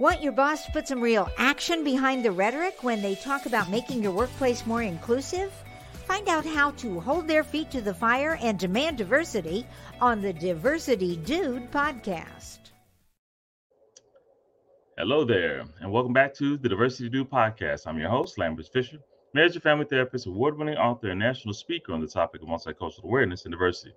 Want your boss to put some real action behind the rhetoric when they talk about making your workplace more inclusive? Find out how to hold their feet to the fire and demand diversity on the Diversity Dude podcast. Hello there, and welcome back to the Diversity Dude podcast. I'm your host, Lambers Fisher, marriage and family therapist, award winning author, and national speaker on the topic of multicultural awareness and diversity.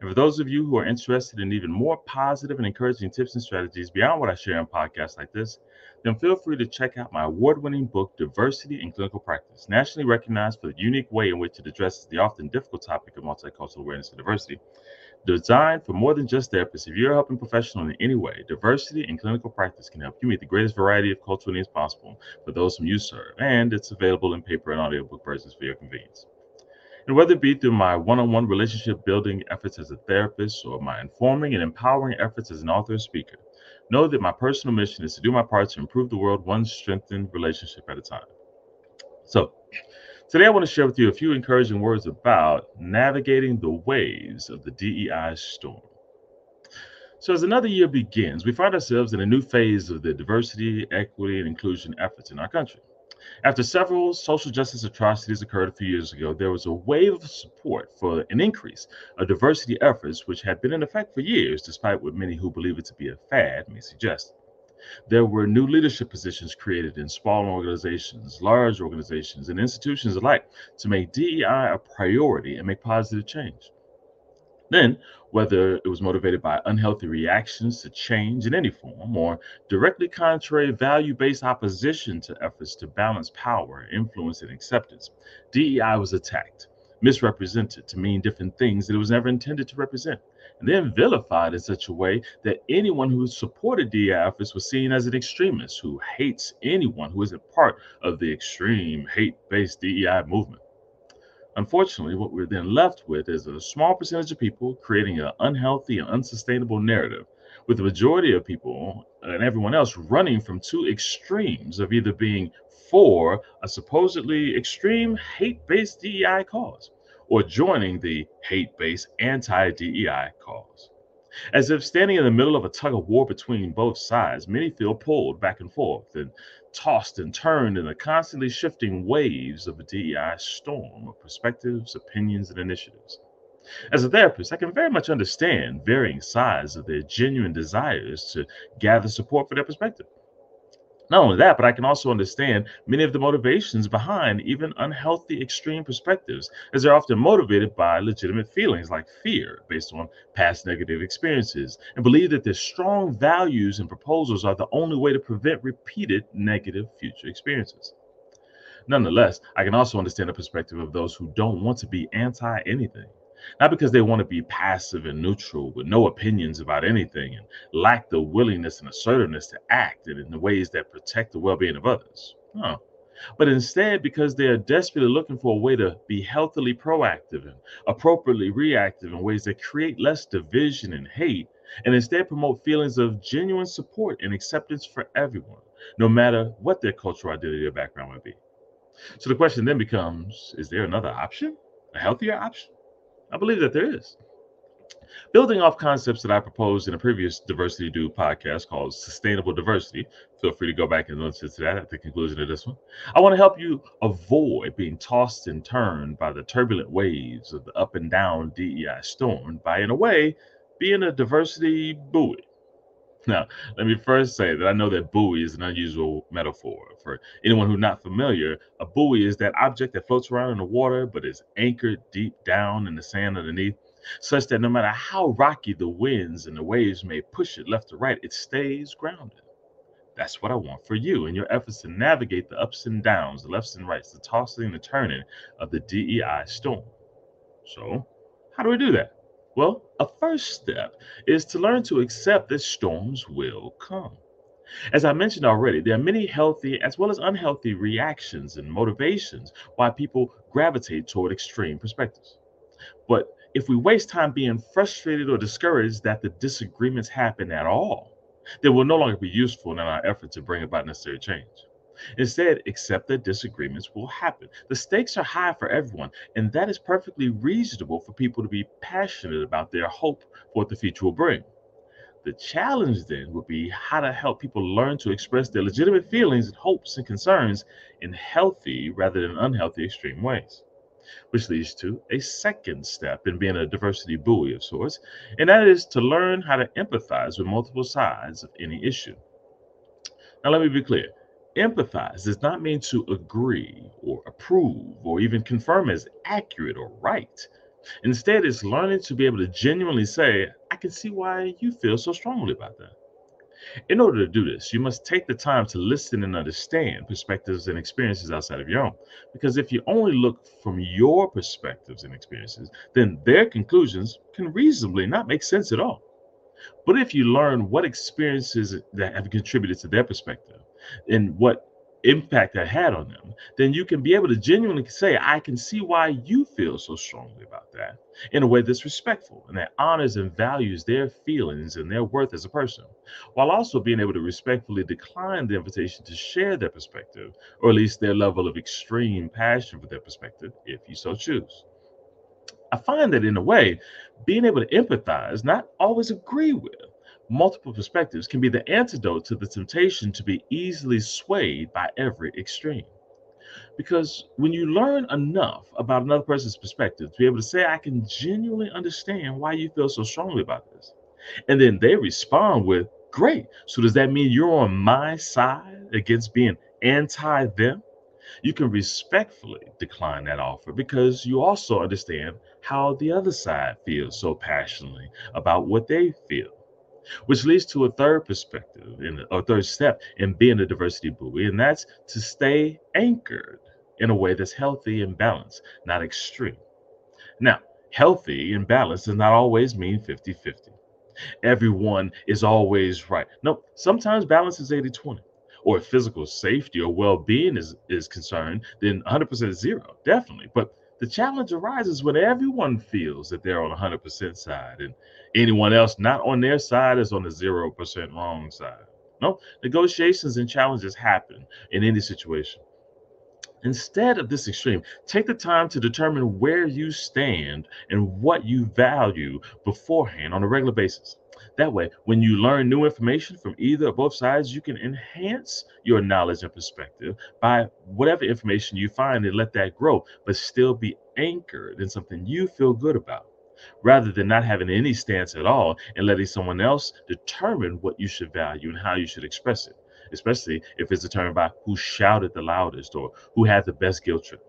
And for those of you who are interested in even more positive and encouraging tips and strategies beyond what I share on podcasts like this, then feel free to check out my award winning book, Diversity in Clinical Practice, nationally recognized for the unique way in which it addresses the often difficult topic of multicultural awareness and diversity. Designed for more than just therapists, if you're a helping professional in any way, diversity in clinical practice can help you meet the greatest variety of cultural needs possible for those whom you serve, and it's available in paper and audiobook versions for your convenience. And whether it be through my one on one relationship building efforts as a therapist or my informing and empowering efforts as an author and speaker, know that my personal mission is to do my part to improve the world one strengthened relationship at a time. So, today I want to share with you a few encouraging words about navigating the waves of the DEI storm. So, as another year begins, we find ourselves in a new phase of the diversity, equity, and inclusion efforts in our country. After several social justice atrocities occurred a few years ago, there was a wave of support for an increase of diversity efforts, which had been in effect for years, despite what many who believe it to be a fad may suggest. There were new leadership positions created in small organizations, large organizations, and institutions alike to make DEI a priority and make positive change. Then, whether it was motivated by unhealthy reactions to change in any form or directly contrary value based opposition to efforts to balance power, influence, and acceptance, DEI was attacked, misrepresented to mean different things that it was never intended to represent, and then vilified in such a way that anyone who supported DEI efforts was seen as an extremist who hates anyone who isn't part of the extreme hate based DEI movement. Unfortunately, what we're then left with is a small percentage of people creating an unhealthy and unsustainable narrative, with the majority of people and everyone else running from two extremes of either being for a supposedly extreme hate based DEI cause or joining the hate based anti DEI cause. As if standing in the middle of a tug of war between both sides, many feel pulled back and forth and tossed and turned in the constantly shifting waves of a DEI storm of perspectives, opinions, and initiatives. As a therapist, I can very much understand varying sides of their genuine desires to gather support for their perspective. Not only that, but I can also understand many of the motivations behind even unhealthy extreme perspectives, as they're often motivated by legitimate feelings like fear based on past negative experiences, and believe that their strong values and proposals are the only way to prevent repeated negative future experiences. Nonetheless, I can also understand the perspective of those who don't want to be anti anything not because they want to be passive and neutral with no opinions about anything and lack the willingness and assertiveness to act in the ways that protect the well being of others. No. But instead, because they are desperately looking for a way to be healthily proactive and appropriately reactive in ways that create less division and hate, and instead promote feelings of genuine support and acceptance for everyone, no matter what their cultural identity or background might be. So the question then becomes is there another option? A healthier option? I believe that there is. Building off concepts that I proposed in a previous Diversity Dude podcast called Sustainable Diversity, feel free to go back and listen to that at the conclusion of this one. I want to help you avoid being tossed and turned by the turbulent waves of the up and down DEI storm by, in a way, being a diversity buoy. Now, let me first say that I know that buoy is an unusual metaphor. For anyone who's not familiar, a buoy is that object that floats around in the water but is anchored deep down in the sand underneath, such that no matter how rocky the winds and the waves may push it left or right, it stays grounded. That's what I want for you in your efforts to navigate the ups and downs, the lefts and rights, the tossing and the turning of the DEI storm. So, how do we do that? Well, a first step is to learn to accept that storms will come. As I mentioned already, there are many healthy as well as unhealthy reactions and motivations why people gravitate toward extreme perspectives. But if we waste time being frustrated or discouraged that the disagreements happen at all, they will no longer be useful in our effort to bring about necessary change. Instead, accept that disagreements will happen. The stakes are high for everyone, and that is perfectly reasonable for people to be passionate about their hope for what the future will bring. The challenge then would be how to help people learn to express their legitimate feelings and hopes and concerns in healthy rather than unhealthy extreme ways. Which leads to a second step in being a diversity buoy of sorts, and that is to learn how to empathize with multiple sides of any issue. Now, let me be clear Empathize does not mean to agree or approve or even confirm as accurate or right. Instead, it's learning to be able to genuinely say, I can see why you feel so strongly about that. In order to do this, you must take the time to listen and understand perspectives and experiences outside of your own. Because if you only look from your perspectives and experiences, then their conclusions can reasonably not make sense at all. But if you learn what experiences that have contributed to their perspective, and what impact that had on them, then you can be able to genuinely say, I can see why you feel so strongly about that in a way that's respectful and that honors and values their feelings and their worth as a person, while also being able to respectfully decline the invitation to share their perspective, or at least their level of extreme passion for their perspective, if you so choose. I find that in a way, being able to empathize, not always agree with, multiple perspectives can be the antidote to the temptation to be easily swayed by every extreme. Because when you learn enough about another person's perspective to be able to say, I can genuinely understand why you feel so strongly about this. And then they respond with, Great. So does that mean you're on my side against being anti them? You can respectfully decline that offer because you also understand how the other side feels so passionately about what they feel which leads to a third perspective and a third step in being a diversity buoy, and that's to stay anchored in a way that's healthy and balanced, not extreme. Now, healthy and balanced does not always mean 50 50. Everyone is always right. No, sometimes balance is 80 20. Or if physical safety or well being is, is concerned, then 100% zero, definitely. But the challenge arises when everyone feels that they're on 100% side and anyone else not on their side is on the 0% wrong side. No, negotiations and challenges happen in any situation. Instead of this extreme, take the time to determine where you stand and what you value beforehand on a regular basis. That way, when you learn new information from either or both sides, you can enhance your knowledge and perspective by whatever information you find and let that grow, but still be anchored in something you feel good about, rather than not having any stance at all and letting someone else determine what you should value and how you should express it, especially if it's determined by who shouted the loudest or who had the best guilt trip.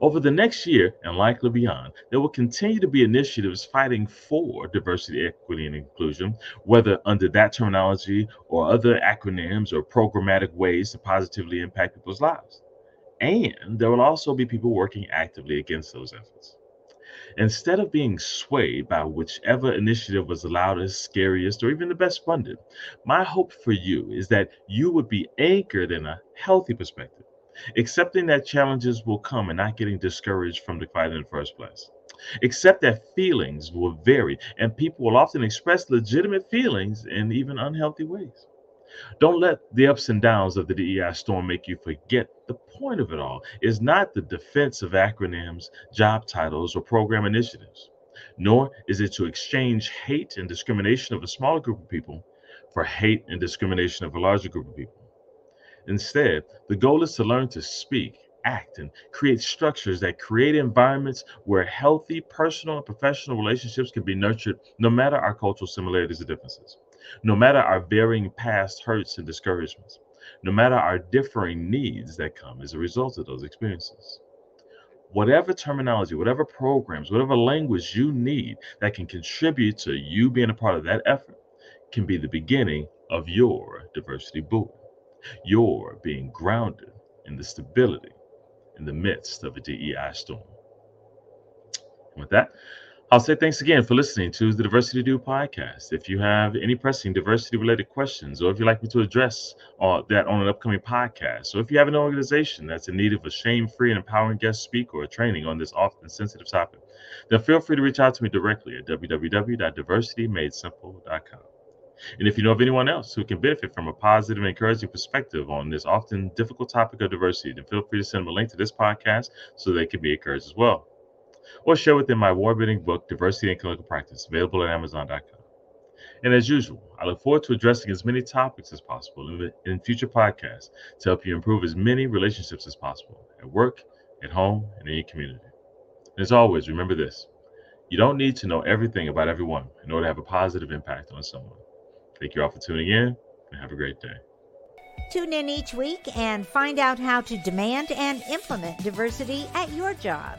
Over the next year, and likely beyond, there will continue to be initiatives fighting for diversity, equity, and inclusion, whether under that terminology or other acronyms or programmatic ways to positively impact people's lives. And there will also be people working actively against those efforts. Instead of being swayed by whichever initiative was loudest, scariest, or even the best funded, my hope for you is that you would be anchored in a healthy perspective accepting that challenges will come and not getting discouraged from the fight in the first place. Accept that feelings will vary and people will often express legitimate feelings in even unhealthy ways. Don't let the ups and downs of the DEI storm make you forget the point of it all is not the defense of acronyms, job titles, or program initiatives, nor is it to exchange hate and discrimination of a smaller group of people for hate and discrimination of a larger group of people. Instead, the goal is to learn to speak, act, and create structures that create environments where healthy personal and professional relationships can be nurtured no matter our cultural similarities or differences, no matter our varying past hurts and discouragements, no matter our differing needs that come as a result of those experiences. Whatever terminology, whatever programs, whatever language you need that can contribute to you being a part of that effort can be the beginning of your diversity buoy. You're being grounded in the stability in the midst of a DEI storm. And with that, I'll say thanks again for listening to the Diversity Dude podcast. If you have any pressing diversity related questions, or if you'd like me to address uh, that on an upcoming podcast, or if you have an organization that's in need of a shame free and empowering guest speaker or training on this often sensitive topic, then feel free to reach out to me directly at www.diversitymadesimple.com. And if you know of anyone else who can benefit from a positive and encouraging perspective on this often difficult topic of diversity, then feel free to send them a link to this podcast so they can be encouraged as well or share within my award winning book, Diversity in Clinical Practice, available at Amazon.com. And as usual, I look forward to addressing as many topics as possible in, in future podcasts to help you improve as many relationships as possible at work, at home, and in your community. And as always, remember this you don't need to know everything about everyone in order to have a positive impact on someone. Thank you all for tuning in and have a great day. Tune in each week and find out how to demand and implement diversity at your job.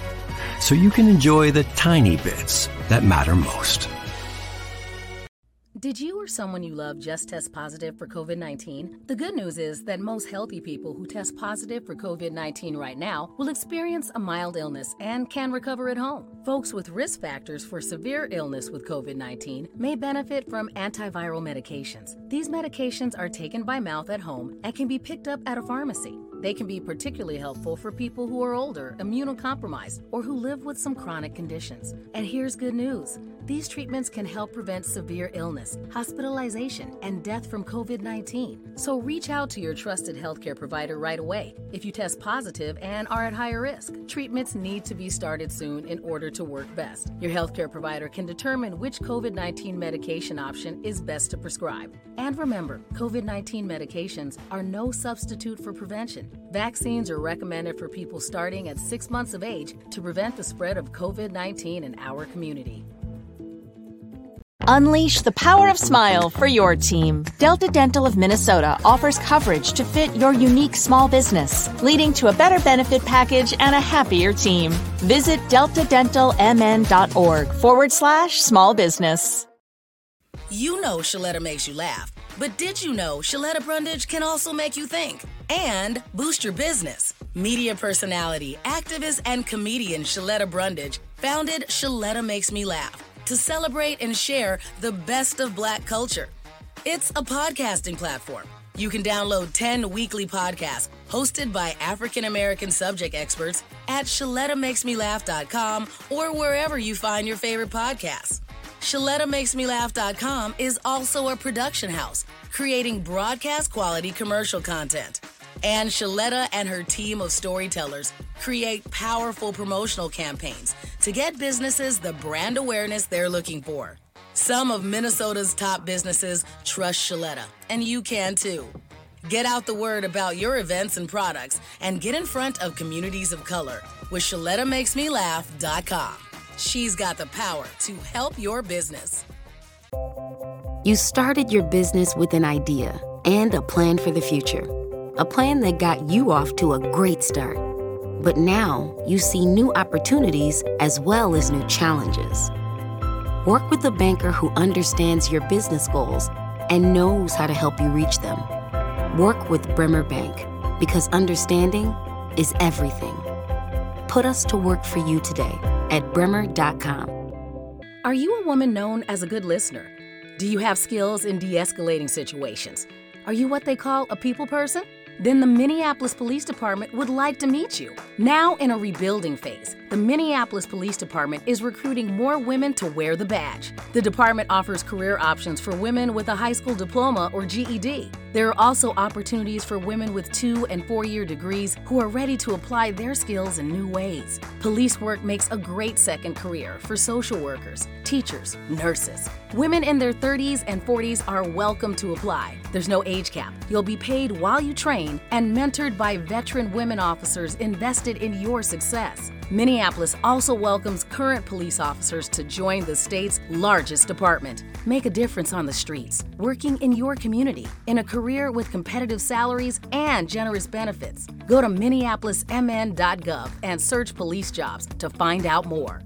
so you can enjoy the tiny bits that matter most. Did you or someone you love just test positive for COVID 19? The good news is that most healthy people who test positive for COVID 19 right now will experience a mild illness and can recover at home. Folks with risk factors for severe illness with COVID 19 may benefit from antiviral medications. These medications are taken by mouth at home and can be picked up at a pharmacy. They can be particularly helpful for people who are older, immunocompromised, or who live with some chronic conditions. And here's good news these treatments can help prevent severe illness, hospitalization, and death from COVID 19. So reach out to your trusted healthcare provider right away if you test positive and are at higher risk. Treatments need to be started soon in order to work best. Your healthcare provider can determine which COVID 19 medication option is best to prescribe. And remember, COVID 19 medications are no substitute for prevention. Vaccines are recommended for people starting at six months of age to prevent the spread of COVID 19 in our community. Unleash the power of smile for your team. Delta Dental of Minnesota offers coverage to fit your unique small business, leading to a better benefit package and a happier team. Visit deltadentalmn.org forward slash small business. You know Shaletta makes you laugh, but did you know Shaletta Brundage can also make you think and boost your business? Media personality, activist, and comedian Shaletta Brundage founded Shaletta Makes Me Laugh to celebrate and share the best of Black culture. It's a podcasting platform. You can download 10 weekly podcasts hosted by African American subject experts at ShalettaMakesMeLaugh.com or wherever you find your favorite podcasts. ShalettaMakesMeLaugh.com is also a production house creating broadcast quality commercial content. And Shaletta and her team of storytellers create powerful promotional campaigns to get businesses the brand awareness they're looking for. Some of Minnesota's top businesses trust Shaletta, and you can too. Get out the word about your events and products and get in front of communities of color with ShalettaMakesMeLaugh.com. She's got the power to help your business. You started your business with an idea and a plan for the future, a plan that got you off to a great start. But now you see new opportunities as well as new challenges. Work with a banker who understands your business goals and knows how to help you reach them. Work with Bremer Bank because understanding is everything. Put us to work for you today at bremer.com. Are you a woman known as a good listener? Do you have skills in de escalating situations? Are you what they call a people person? Then the Minneapolis Police Department would like to meet you. Now, in a rebuilding phase, the Minneapolis Police Department is recruiting more women to wear the badge. The department offers career options for women with a high school diploma or GED. There are also opportunities for women with two and four year degrees who are ready to apply their skills in new ways. Police work makes a great second career for social workers, teachers, nurses. Women in their 30s and 40s are welcome to apply. There's no age cap. You'll be paid while you train and mentored by veteran women officers invested in your success. Minneapolis also welcomes current police officers to join the state's largest department. Make a difference on the streets, working in your community, in a career with competitive salaries and generous benefits. Go to minneapolismn.gov and search police jobs to find out more.